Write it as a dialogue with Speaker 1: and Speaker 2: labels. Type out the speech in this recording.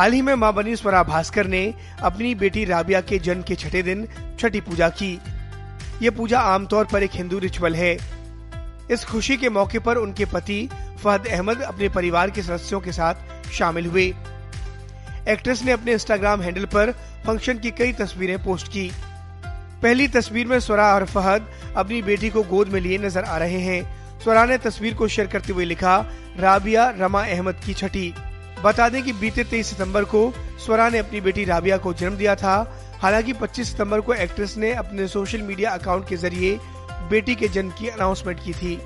Speaker 1: हाल ही में माँ बनी स्वरा भास्कर ने अपनी बेटी राबिया के जन्म के छठे दिन छठी पूजा की। ये पूजा आमतौर पर एक हिंदू रिचुअल है। इस खुशी के मौके पर उनके पति फहद अहमद अपने परिवार के सदस्यों के साथ शामिल हुए। एक्ट्रेस ने अपने इंस्टाग्राम हैंडल पर फ़ंक्शन की कई तस्वीरें पोस्ट की। पहली तस्वीर में स्वरा और फहद अपनी बेटी को गोद में लिए नज़र आ रहे हैं। स्वरा ने तस्वीर को शेयर करते हुए लिखा, राबिया, रमा अहमद की छठी। बता दें कि बीते 23 सितंबर को स्वरा ने अपनी बेटी राबिया को जन्म दिया था। हालाँकि 25 सितंबर को एक्ट्रेस ने अपने सोशल मीडिया अकाउंट के ज़रिए बेटी के जन्म की अनाउंसमेंट की थी।